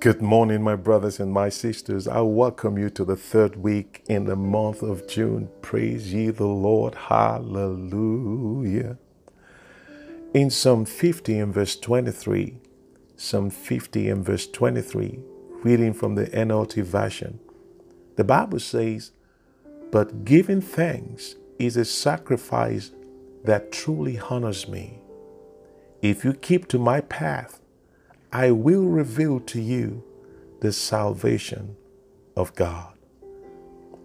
Good morning, my brothers and my sisters. I welcome you to the third week in the month of June. Praise ye the Lord. Hallelujah. In Psalm 50 and verse 23, Psalm 50 and verse 23, reading from the NLT version, the Bible says, But giving thanks is a sacrifice that truly honors me. If you keep to my path, I will reveal to you the salvation of God.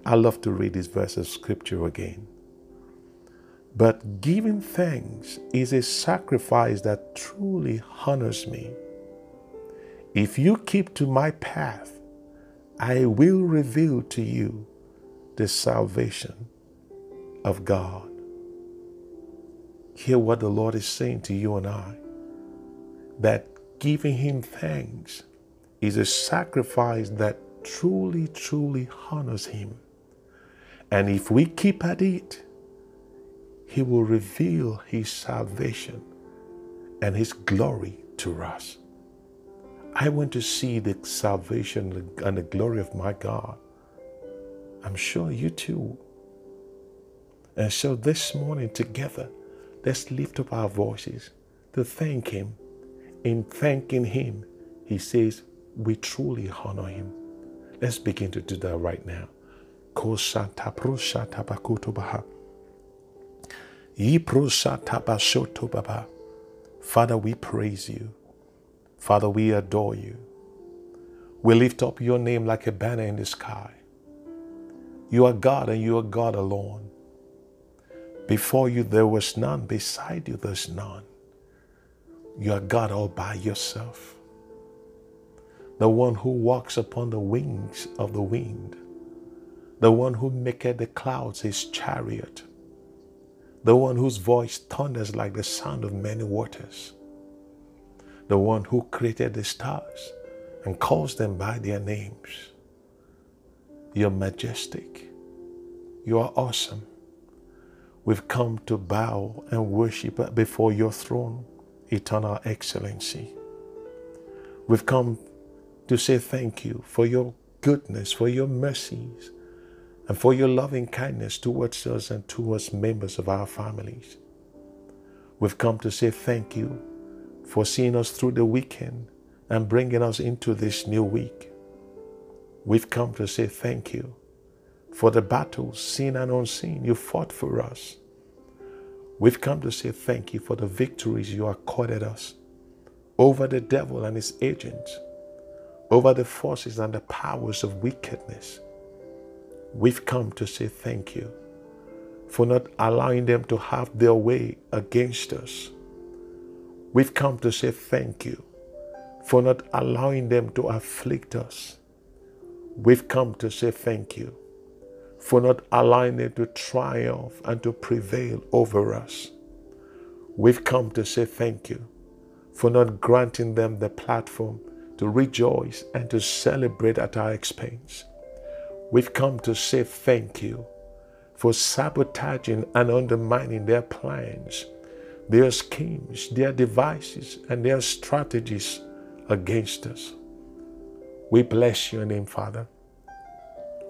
I love to read this verse of scripture again. But giving thanks is a sacrifice that truly honors me. If you keep to my path, I will reveal to you the salvation of God. Hear what the Lord is saying to you and I that giving Him thanks is a sacrifice that truly, truly honors Him. And if we keep at it, He will reveal His salvation and His glory to us. I want to see the salvation and the glory of my God. I'm sure you too. And so this morning, together, let's lift up our voices to thank Him. In thanking Him, He says, we truly honor Him. Let's begin to do that right now. Father, we praise you. Father, we adore you. We lift up your name like a banner in the sky. You are God and you are God alone. Before you there was none, beside you there's none. You are God all by yourself the one who walks upon the wings of the wind, the one who maketh the clouds his chariot, the one whose voice thunders like the sound of many waters, the one who created the stars and calls them by their names. You're majestic. You are awesome. We've come to bow and worship before your throne, eternal excellency. We've come to say thank you for your goodness, for your mercies, and for your loving kindness towards us and towards members of our families. We've come to say thank you for seeing us through the weekend and bringing us into this new week. We've come to say thank you for the battles, seen and unseen, you fought for us. We've come to say thank you for the victories you accorded us over the devil and his agents over the forces and the powers of wickedness. We've come to say thank you for not allowing them to have their way against us. We've come to say thank you for not allowing them to afflict us. We've come to say thank you for not them to triumph and to prevail over us. We've come to say thank you for not granting them the platform to rejoice and to celebrate at our expense. We've come to say thank you for sabotaging and undermining their plans, their schemes, their devices, and their strategies against us. We bless your name, Father.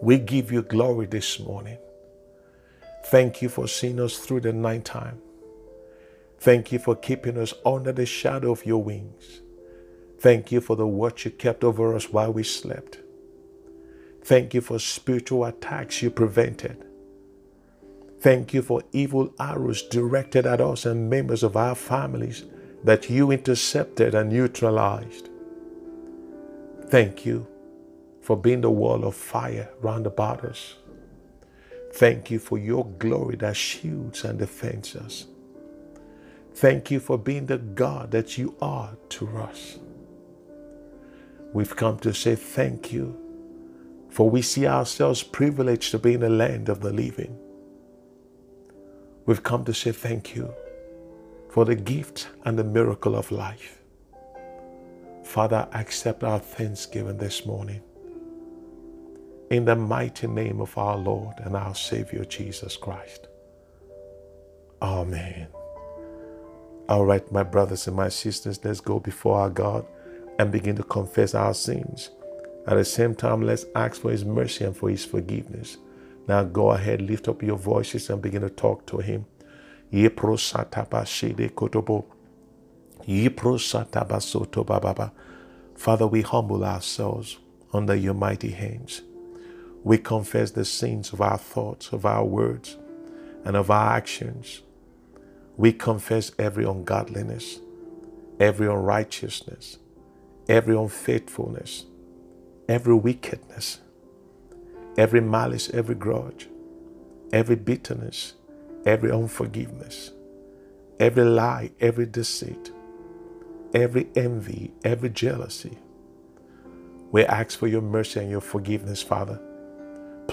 We give you glory this morning. Thank you for seeing us through the night time. Thank you for keeping us under the shadow of your wings. Thank you for the watch you kept over us while we slept. Thank you for spiritual attacks you prevented. Thank you for evil arrows directed at us and members of our families that you intercepted and neutralized. Thank you for being the wall of fire round about us. Thank you for your glory that shields and defends us. Thank you for being the God that you are to us. We've come to say thank you, for we see ourselves privileged to be in the land of the living. We've come to say thank you for the gift and the miracle of life. Father, accept our thanksgiving this morning. In the mighty name of our Lord and our Savior Jesus Christ. Amen. All right, my brothers and my sisters, let's go before our God and begin to confess our sins. At the same time, let's ask for His mercy and for His forgiveness. Now go ahead, lift up your voices and begin to talk to Him. Father, we humble ourselves under your mighty hands. We confess the sins of our thoughts, of our words, and of our actions. We confess every ungodliness, every unrighteousness, every unfaithfulness, every wickedness, every malice, every grudge, every bitterness, every unforgiveness, every lie, every deceit, every envy, every jealousy. We ask for your mercy and your forgiveness, Father.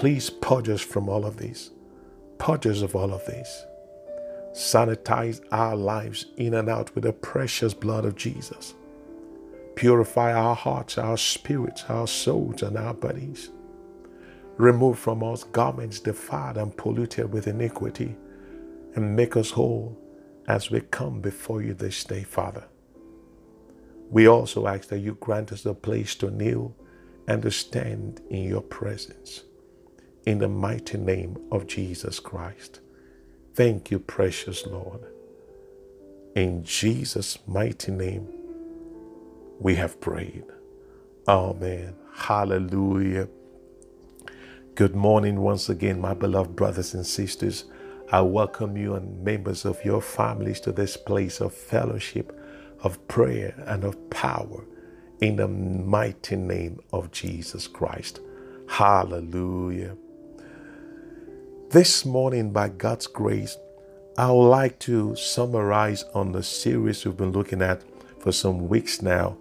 Please purge us from all of these. Purge us of all of these. Sanitize our lives in and out with the precious blood of Jesus. Purify our hearts, our spirits, our souls, and our bodies. Remove from us garments defiled and polluted with iniquity, and make us whole as we come before you this day, Father. We also ask that you grant us a place to kneel and to stand in your presence. In the mighty name of Jesus Christ. Thank you, precious Lord. In Jesus' mighty name, we have prayed. Amen. Hallelujah. Good morning once again, my beloved brothers and sisters. I welcome you and members of your families to this place of fellowship of prayer and of power in the mighty name of Jesus Christ. Hallelujah. This morning, by God's grace, I would like to summarize on the series we've been looking at for some weeks now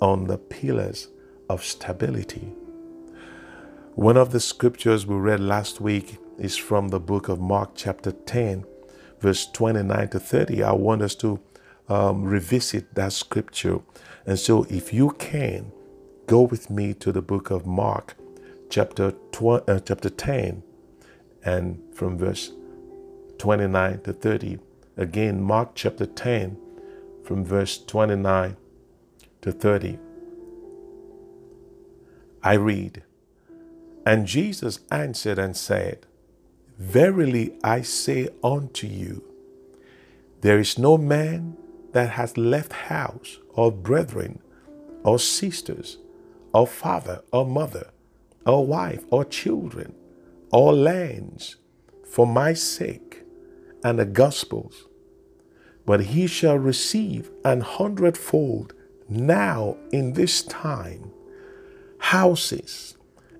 on the pillars of stability. One of the scriptures we read last week is from the book of Mark, chapter 10, verse 29 to 30. I want us to um, revisit that scripture. And so, if you can, go with me to the book of Mark, chapter, tw- uh, chapter 10, and from verse 29 to 30. Again, Mark chapter 10, from verse 29 to 30. I read, And Jesus answered and said, Verily I say unto you, there is no man that has left house or brethren or sisters or father or mother or wife or children or lands for my sake and the gospel's, but he shall receive an hundredfold now in this time houses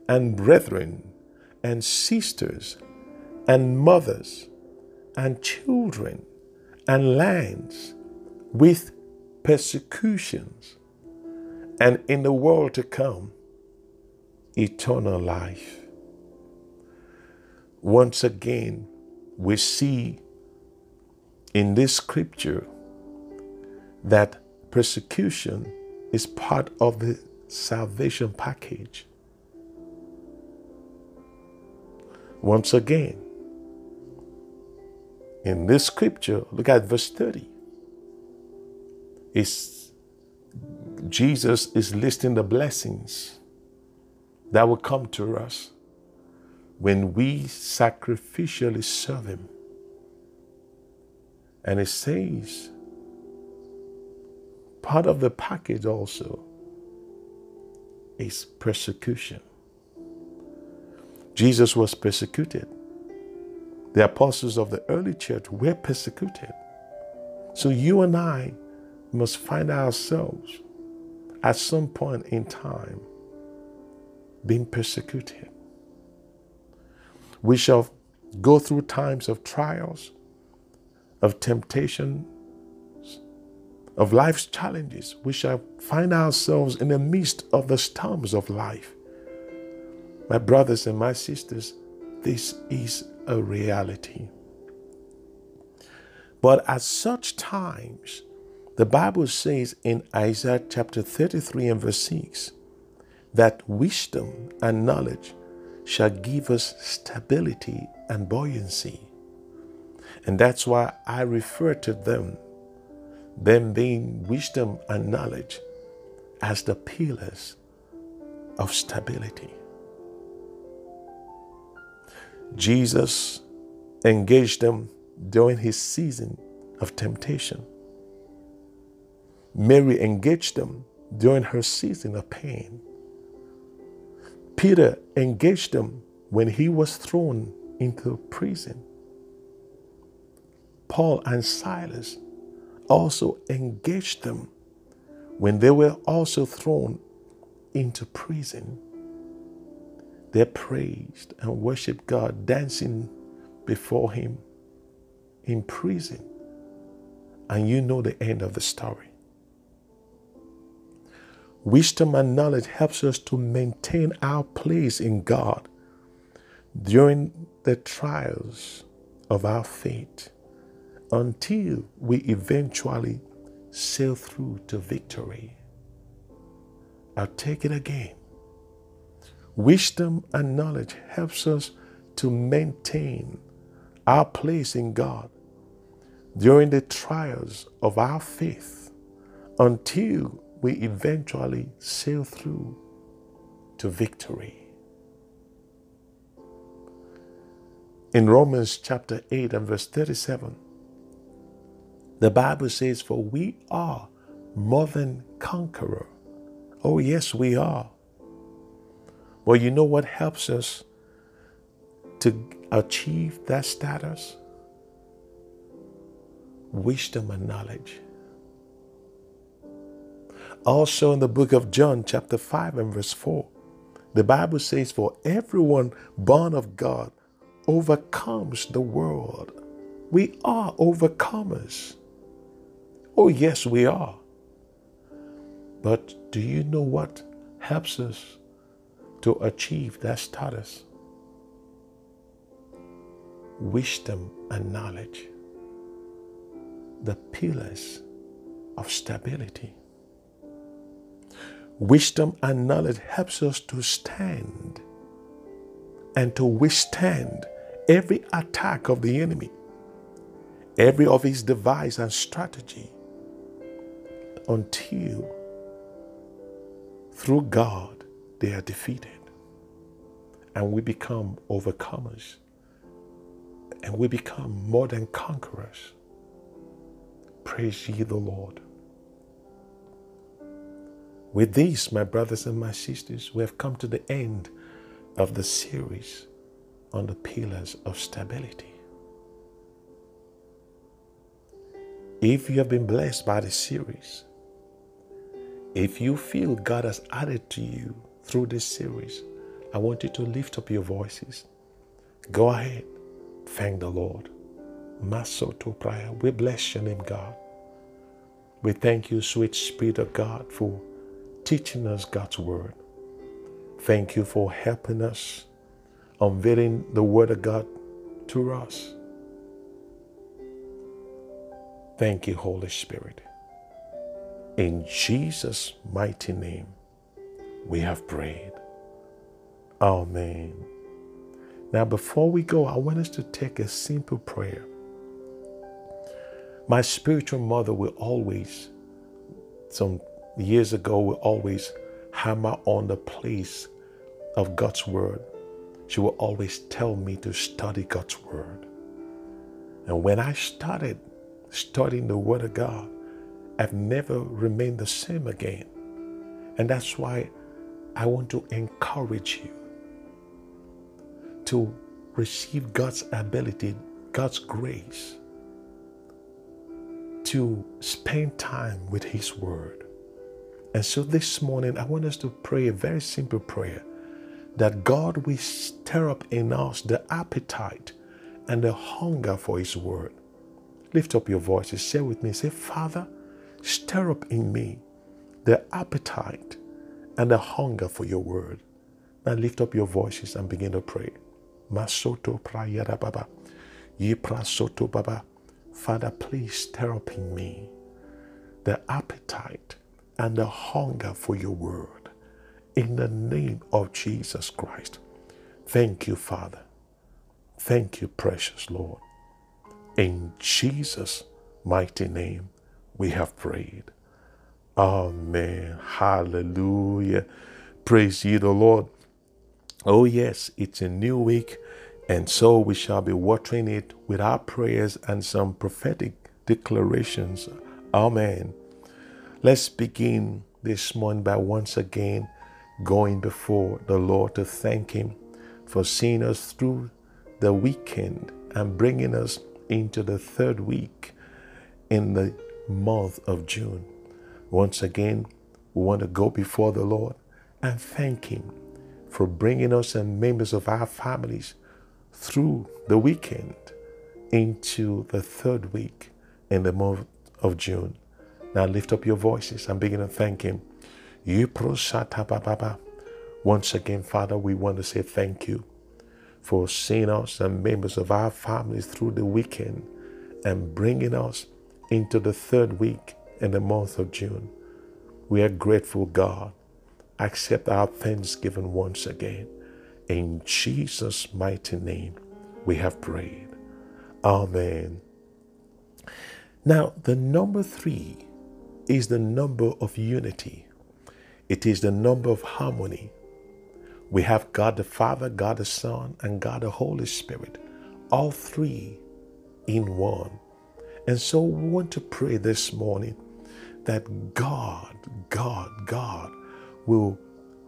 and brethren and sisters and mothers and children and lands with persecutions, and in the world to come, eternal life. Once again, we see in this scripture that persecution is part of the salvation package. Once again, in this scripture, look at verse 30 is Jesus is listing the blessings that will come to us when we sacrificially serve Him. And it says, part of the package also is persecution. Jesus was persecuted. The apostles of the early church were persecuted. So you and I must find ourselves at some point in time being persecuted. We shall go through times of trials, of temptation, of life's challenges. We shall find ourselves in the midst of the storms of life. My brothers and my sisters, this is a reality. But at such times, the Bible says in Isaiah chapter 33 and verse 6 that wisdom and knowledge shall give us stability and buoyancy. And that's why I refer to them, them being wisdom and knowledge, as the pillars of stability. Jesus engaged them during his season of temptation. Mary engaged them during her season of pain. Peter engaged them when he was thrown into prison. Paul and Silas also engaged them when they were also thrown into prison. They praised and worshiped God, dancing before Him in prison. And you know the end of the story. Wisdom and knowledge helps us to maintain our place in God during the trials of our faith until we eventually sail through to victory. I'll take it again. Wisdom and knowledge helps us to maintain our place in God during the trials of our faith until we eventually sail through to victory. In Romans chapter 8 and verse 37, the Bible says, For we are more than conqueror. Oh, yes, we are. Well, you know what helps us to achieve that status? Wisdom and knowledge. Also, in the book of John, chapter 5 and verse 4, the Bible says, For everyone born of God overcomes the world. We are overcomers. Oh, yes, we are. But do you know what helps us to achieve that status? Wisdom and knowledge, the pillars of stability. Wisdom and knowledge helps us to stand and to withstand every attack of the enemy, every of his device and strategy until through God they are defeated and we become overcomers and we become more than conquerors. Praise ye the Lord. With this, my brothers and my sisters, we have come to the end of the series on the pillars of stability. If you have been blessed by the series, if you feel God has added to you through this series, I want you to lift up your voices. Go ahead. Thank the Lord. Masoto prayer. We bless your name, God. We thank you, sweet Spirit of God, for teaching us God's word. Thank you for helping us unveiling the word of God to us. Thank you, Holy Spirit. In Jesus' mighty name, we have prayed. Amen. Now, before we go, I want us to take a simple prayer. My spiritual mother will always, some years ago, will always hammer on the place of God's Word. She will always tell me to study God's Word. And when I started studying the Word of God, I've never remained the same again. And that's why I want to encourage you to receive God's ability, God's grace, to spend time with His Word. And so this morning, I want us to pray a very simple prayer that God will stir up in us the appetite and the hunger for His Word. Lift up your voices, say with me, say, Father, Stir up in me the appetite and the hunger for your word. Now lift up your voices and begin to pray. Masoto prayara baba. Yiprasoto baba. Father, please stir up in me the appetite and the hunger for your word. In the name of Jesus Christ. Thank you, Father. Thank you, precious Lord. In Jesus' mighty name we have prayed. Amen. Hallelujah. Praise ye the Lord. Oh, yes, it's a new week, and so we shall be watering it with our prayers and some prophetic declarations. Amen. Let's begin this morning by once again going before the Lord to thank Him for seeing us through the weekend and bringing us into the third week in the month of June. Once again, we want to go before the Lord and thank Him for bringing us and members of our families through the weekend into the third week in the month of June. Now lift up your voices and begin to thank Him. Once again, Father, we want to say thank you for seeing us and members of our families through the weekend and bringing us into the third week in the month of June. We are grateful, God. Accept our thanksgiving once again. In Jesus' mighty name, we have prayed. Amen. Now, the number three is the number of unity, it is the number of harmony we have God the Father, God the Son, and God the Holy Spirit, all three in one. And so we want to pray this morning that God, God, God will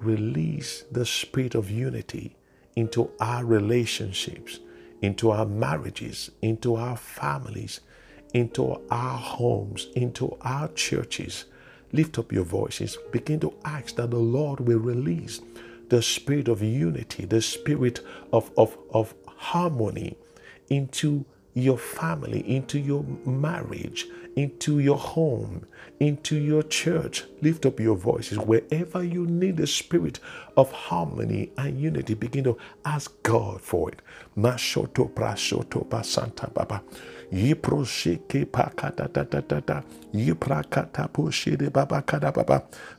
release the spirit of unity into our relationships, into our marriages, into our families, into our homes, into our churches. Lift up your voices. Begin to ask that the Lord will release the spirit of unity, the spirit of, of, of harmony into your family, into your marriage, into your home, into your church. Lift up your voices wherever you need the spirit of harmony and unity. Begin to ask God for it. Mashoto prashoto pasanta baba.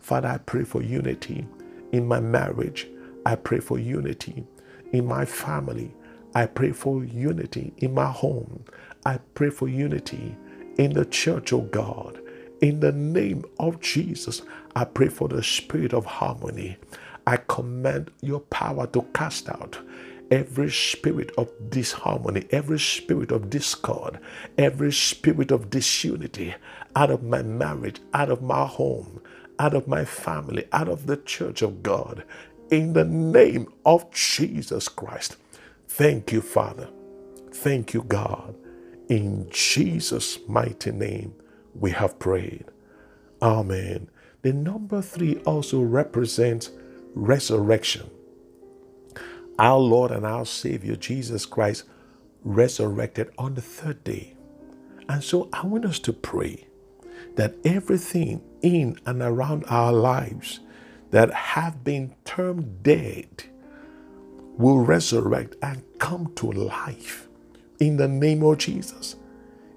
Father, I pray for unity in my marriage. I pray for unity in my family. I pray for unity in my home. I pray for unity in the church, of God. In the name of Jesus, I pray for the spirit of harmony. I command your power to cast out every spirit of disharmony, every spirit of discord, every spirit of disunity out of my marriage, out of my home, out of my family, out of the church of God, in the name of Jesus Christ. Thank you, Father. Thank you, God. In Jesus' mighty name, we have prayed. Amen. The number three also represents resurrection. Our Lord and our Savior, Jesus Christ, resurrected on the third day. And so I want us to pray that everything in and around our lives that have been termed dead will resurrect and come to life in the name of Jesus.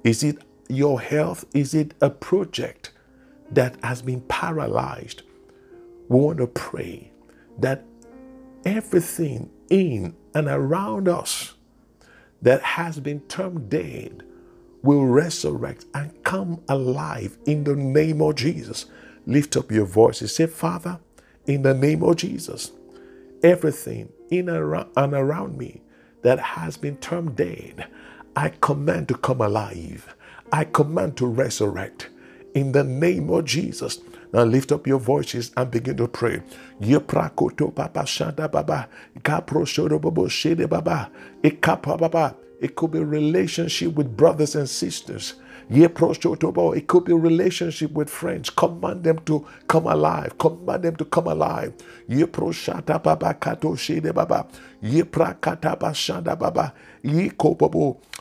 Is it your health? Is it a project that has been paralyzed? We want to pray that everything in and around us that has been termed dead will resurrect and come alive in the name of Jesus. Lift up your voices. say, Father, in the name of Jesus, everything in and around me that has been termed dead, I command to come alive. I command to resurrect in the name of Jesus. Now lift up your voices and begin to pray. baba, baba, it could be relationship with brothers and sisters. It could be relationship with friends. Command them to come alive. Command them to come alive.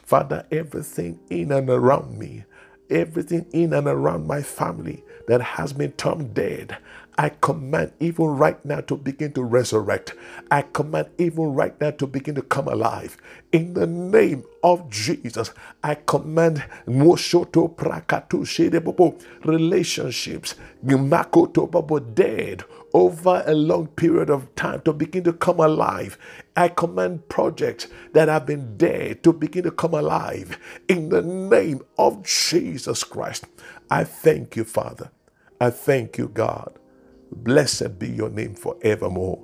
Father, everything in and around me, everything in and around my family that has been termed dead, I command even right now to begin to resurrect. I command even right now to begin to come alive. In the name of Jesus, I command relationships, dead over a long period of time to begin to come alive. I command projects that have been dead to begin to come alive. In the name of Jesus Christ, I thank you, Father. I thank you, God. Blessed be your name forevermore.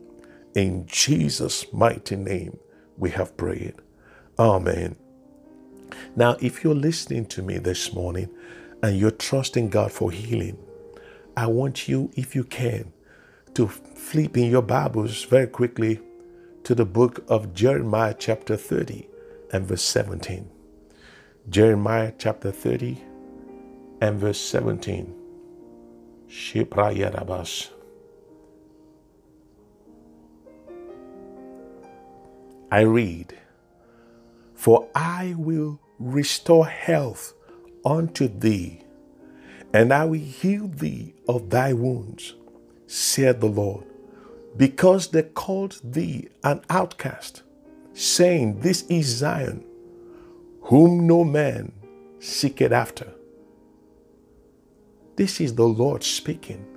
In Jesus' mighty name, we have prayed. Amen. Now, if you're listening to me this morning and you're trusting God for healing, I want you, if you can, to flip in your Bibles very quickly to the book of Jeremiah, chapter 30 and verse 17. Jeremiah chapter 30 and verse 17. Shiprayarabas. I read, For I will restore health unto thee, and I will heal thee of thy wounds, said the Lord, because they called thee an outcast, saying, This is Zion, whom no man seeketh after. This is the Lord speaking.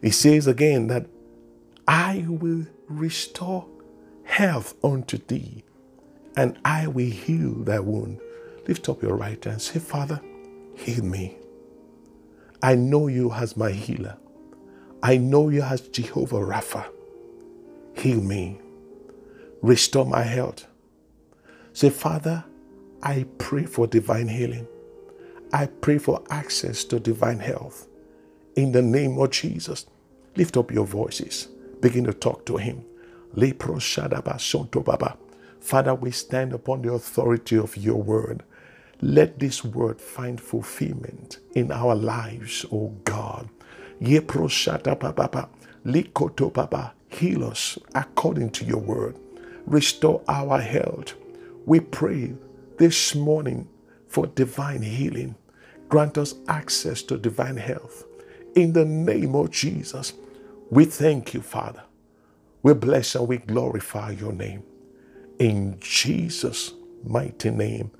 He says again that I will restore health unto thee, and I will heal thy wound. Lift up your right hand. Say, Father, heal me. I know you as my healer. I know you as Jehovah Rapha. Heal me. Restore my health. Say, Father, I pray for divine healing. I pray for access to divine health. In the name of Jesus, lift up your voices. Begin to talk to Him. Father, we stand upon the authority of your word. Let this word find fulfillment in our lives, O God. Heal us according to your word. Restore our health. We pray this morning for divine healing. Grant us access to divine health. In the name of Jesus, we thank you, Father. We bless and we glorify your name. In Jesus' mighty name,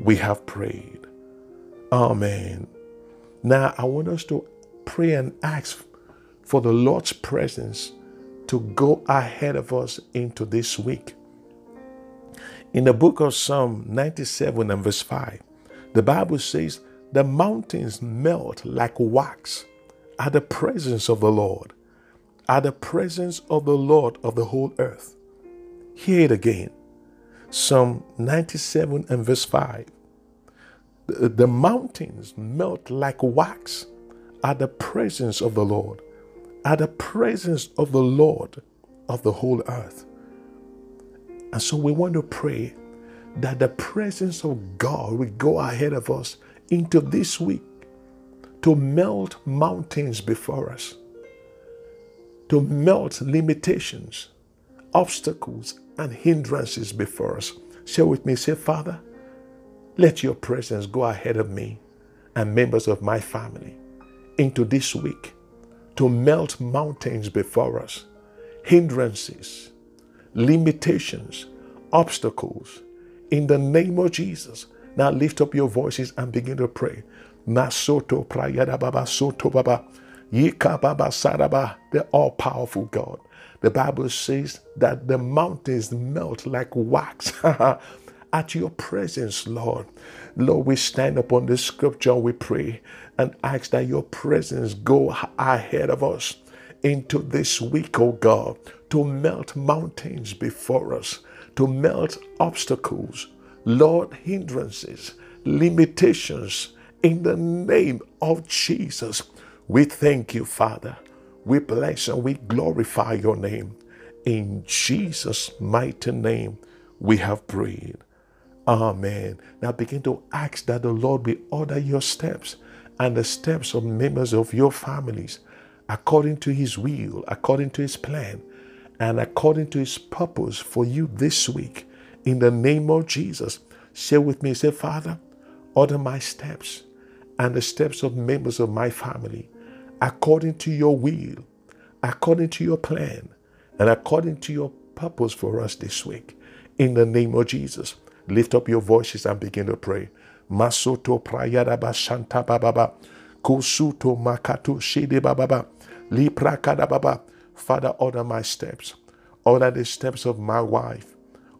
we have prayed. Amen. Now, I want us to pray and ask for the Lord's presence to go ahead of us into this week. In the book of Psalm 97 and verse 5, the Bible says, The mountains melt like wax at the presence of the Lord at the presence of the Lord of the whole earth. Hear it again. Psalm 97 and verse 5. The, the mountains melt like wax at the presence of the Lord, at the presence of the Lord of the whole earth. And so we want to pray that the presence of God will go ahead of us into this week to melt mountains before us to melt limitations, obstacles, and hindrances before us. Share with me, say, Father, let your presence go ahead of me and members of my family into this week to melt mountains before us, hindrances, limitations, obstacles. In the name of Jesus, now lift up your voices and begin to pray. Prayada baba soto baba. The all powerful God. The Bible says that the mountains melt like wax at your presence, Lord. Lord, we stand upon the scripture, we pray and ask that your presence go ahead of us into this week, oh God, to melt mountains before us, to melt obstacles, Lord, hindrances, limitations, in the name of Jesus. We thank you, Father. We bless and we glorify your name. In Jesus' mighty name, we have prayed. Amen. Now begin to ask that the Lord will order your steps and the steps of members of your families according to his will, according to his plan, and according to his purpose for you this week. In the name of Jesus, say with me, say, Father, order my steps and the steps of members of my family according to your will, according to your plan, and according to your purpose for us this week. In the name of Jesus, lift up your voices and begin to pray. Masoto prayadaba shanta bababa. Kosuto makato shede bababa. Liprakada baba. Father, order my steps. Order the steps of my wife.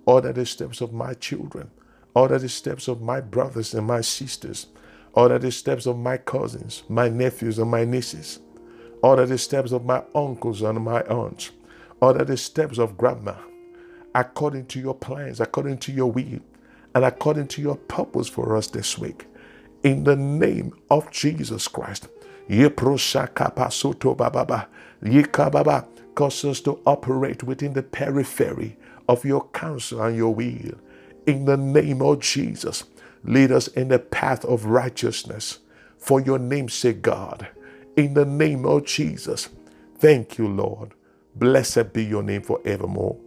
Order the steps of my children. Order the steps of my brothers and my sisters. Order the steps of my cousins, my nephews, and my nieces. Order the steps of my uncles and my aunts. Order the steps of grandma according to your plans, according to your will, and according to your purpose for us this week. In the name of Jesus Christ. Cause us to operate within the periphery of your counsel and your will. In the name of Jesus, lead us in the path of righteousness for your name's sake, God. In the name of Jesus, thank you, Lord. Blessed be your name forevermore.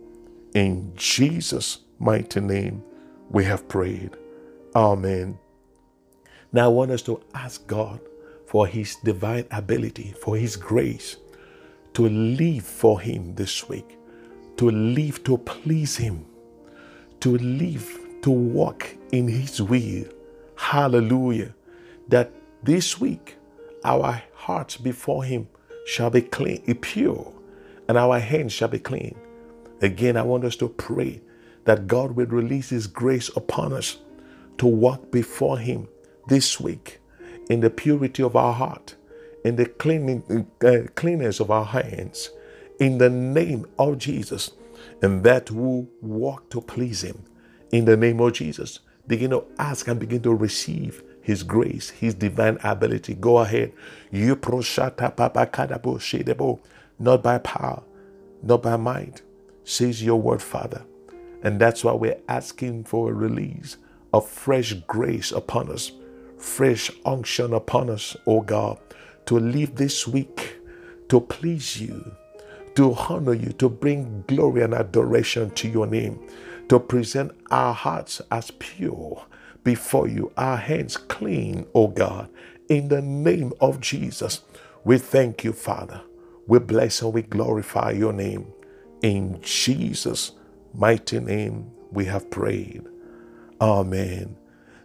In Jesus' mighty name, we have prayed. Amen. Now, I want us to ask God for His divine ability, for His grace to live for Him this week, to live to please Him, to live to walk in His will. Hallelujah. That this week our hearts before Him shall be clean, pure, and our hands shall be clean. Again, I want us to pray that God will release His grace upon us to walk before Him this week in the purity of our heart, in the cleaning, uh, cleanness of our hands, in the name of Jesus, and that will walk to please Him in the name of Jesus. Begin to ask and begin to receive His grace, His divine ability. Go ahead. You Not by power, not by might, says your word, Father. And that's why we're asking for a release of fresh grace upon us, fresh unction upon us, oh God, to live this week to please you, to honor you, to bring glory and adoration to your name, to present our hearts as pure before you, our hands clean, oh God, in the name of Jesus. We thank you, Father. We bless and we glorify your name. In Jesus' mighty name, we have prayed. Amen.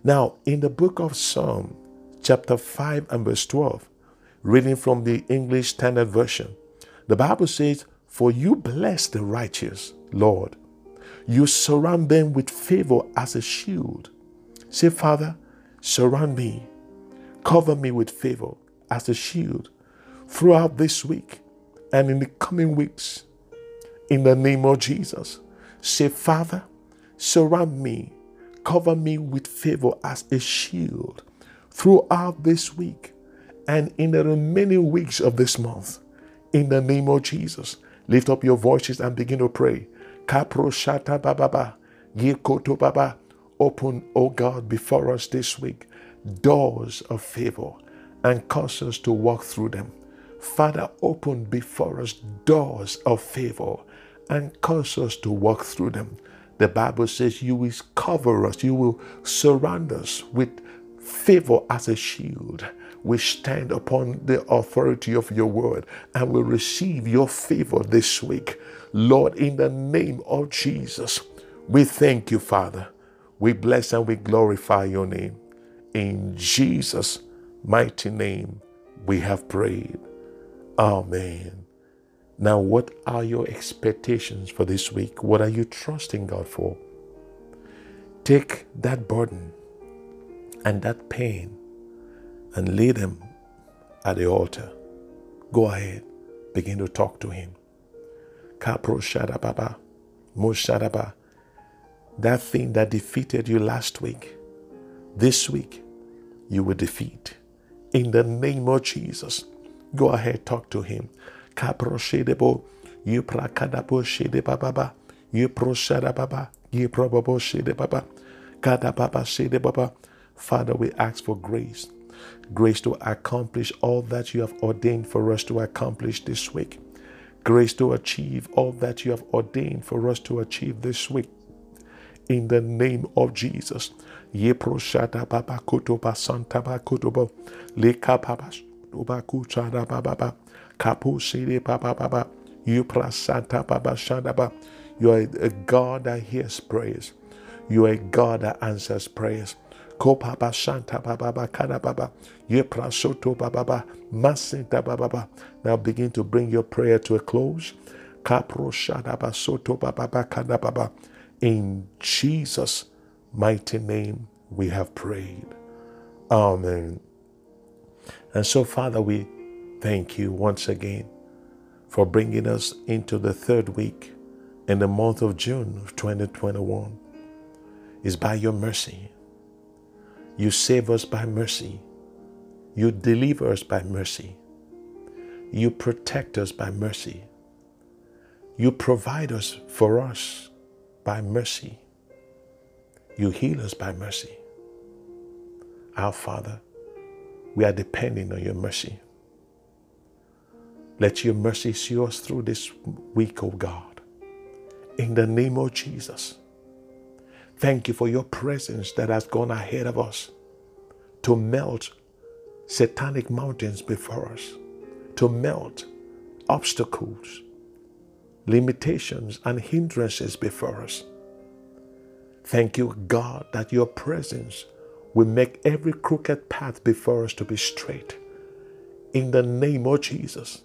Now, in the book of Psalm, chapter 5 and verse 12, reading from the English Standard Version, the Bible says, For you bless the righteous, Lord. You surround them with favor as a shield. Say, Father, surround me, cover me with favor as a shield throughout this week and in the coming weeks in the name of Jesus. Say, Father, surround me, cover me with favor as a shield throughout this week and in the remaining weeks of this month. In the name of Jesus, lift up your voices and begin to pray. Kapro shata bababa, baba. Open, O God, before us this week doors of favor and cause us to walk through them. Father, open before us doors of favor and cause us to walk through them. The Bible says you will cover us, you will surround us with favor as a shield. We stand upon the authority of your word and will receive your favor this week. Lord, in the name of Jesus, we thank you, Father. We bless and we glorify your name. In Jesus' mighty name, we have prayed. Amen. Now, what are your expectations for this week? What are you trusting God for? Take that burden and that pain and lay them at the altar. Go ahead, begin to talk to Him. Kapro Shadababa, Moshadaba, that thing that defeated you last week, this week, you will defeat. In the name of Jesus, go ahead, talk to Him kapro shedebo you prakadabo shede baba you proshada baba you probabo shede baba kada baba shede baba Father, we ask for grace. Grace to accomplish all that you have ordained for us to accomplish this week. Grace to achieve all that you have ordained for us to achieve this week. In the name of Jesus. Ye proshada baba kutuba santa ba kutuba. Leka baba baba. Kapu Shiri Papa Papa. You Prasanta Papa Shandaba. You are a God that hears prayers. You are a God that answers prayers. Ko Papa Shanta Papa Kana Papa. You Prasoto Papa Masinta Papa. Now begin to bring your prayer to a close. Kapro Shadaba Soto Papa Kana Papa. In Jesus' mighty name we have prayed. Amen. And so, Father, we thank you once again for bringing us into the third week in the month of June of 2021. It's by your mercy. You save us by mercy. You deliver us by mercy. You protect us by mercy. You provide us for us by mercy. You heal us by mercy. Our Father, we are depending on your mercy. Let your mercy see us through this week, O oh God. In the name of Jesus. Thank you for your presence that has gone ahead of us to melt satanic mountains before us, to melt obstacles, limitations, and hindrances before us. Thank you, God, that your presence will make every crooked path before us to be straight. In the name of Jesus.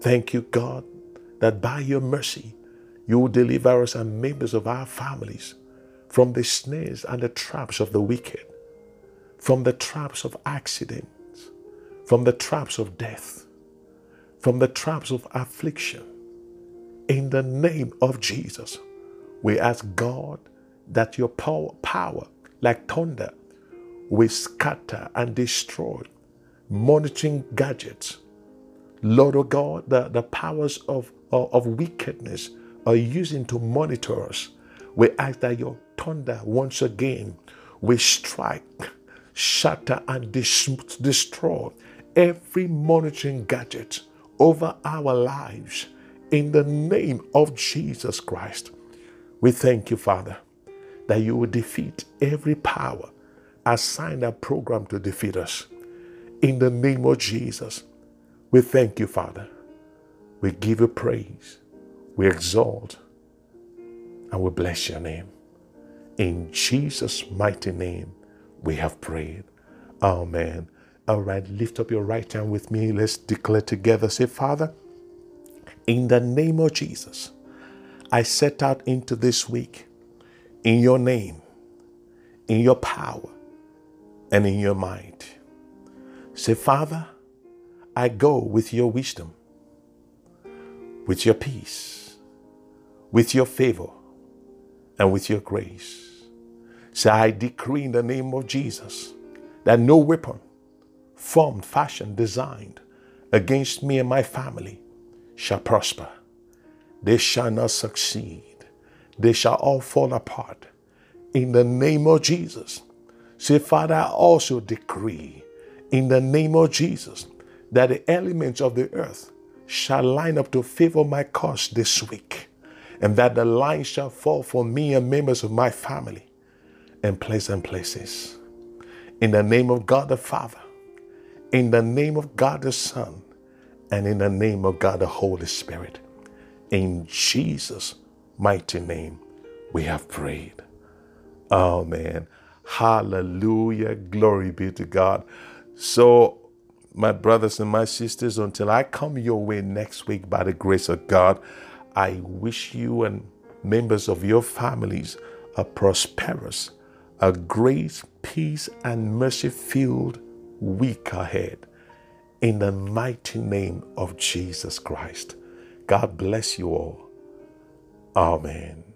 Thank you, God, that by your mercy, you will deliver us and members of our families from the snares and the traps of the wicked, from the traps of accidents, from the traps of death, from the traps of affliction. In the name of Jesus, we ask God that your power, power like thunder, will scatter and destroy monitoring gadgets. Lord of oh God, the, the powers of, of, of wickedness are using to monitor us. We ask that your thunder once again will strike, shatter, and dis- destroy every monitoring gadget over our lives in the name of Jesus Christ. We thank you, Father that you will defeat every power assigned a program to defeat us. In the name of Jesus, we thank you, Father. We give you praise. We exalt and we bless your name. In Jesus' mighty name, we have prayed. Amen. All right, lift up your right hand with me. Let's declare together. Say, Father, in the name of Jesus, I set out into this week in your name, in your power, and in your might. Say, Father, I go with your wisdom, with your peace, with your favor, and with your grace. Say, I decree in the name of Jesus that no weapon formed, fashioned, designed against me and my family shall prosper. They shall not succeed they shall all fall apart. In the name of Jesus. Say, Father, I also decree in the name of Jesus that the elements of the earth shall line up to favor my cause this week, and that the line shall fall for me and members of my family in place and places. In the name of God the Father, in the name of God the Son, and in the name of God the Holy Spirit. In Jesus' mighty name we have prayed. Man. Hallelujah. Glory be to God. So, my brothers and my sisters, until I come your way next week by the grace of God, I wish you and members of your families a prosperous, a grace, peace and mercy filled week ahead. In the mighty name of Jesus Christ. God bless you all. Amen.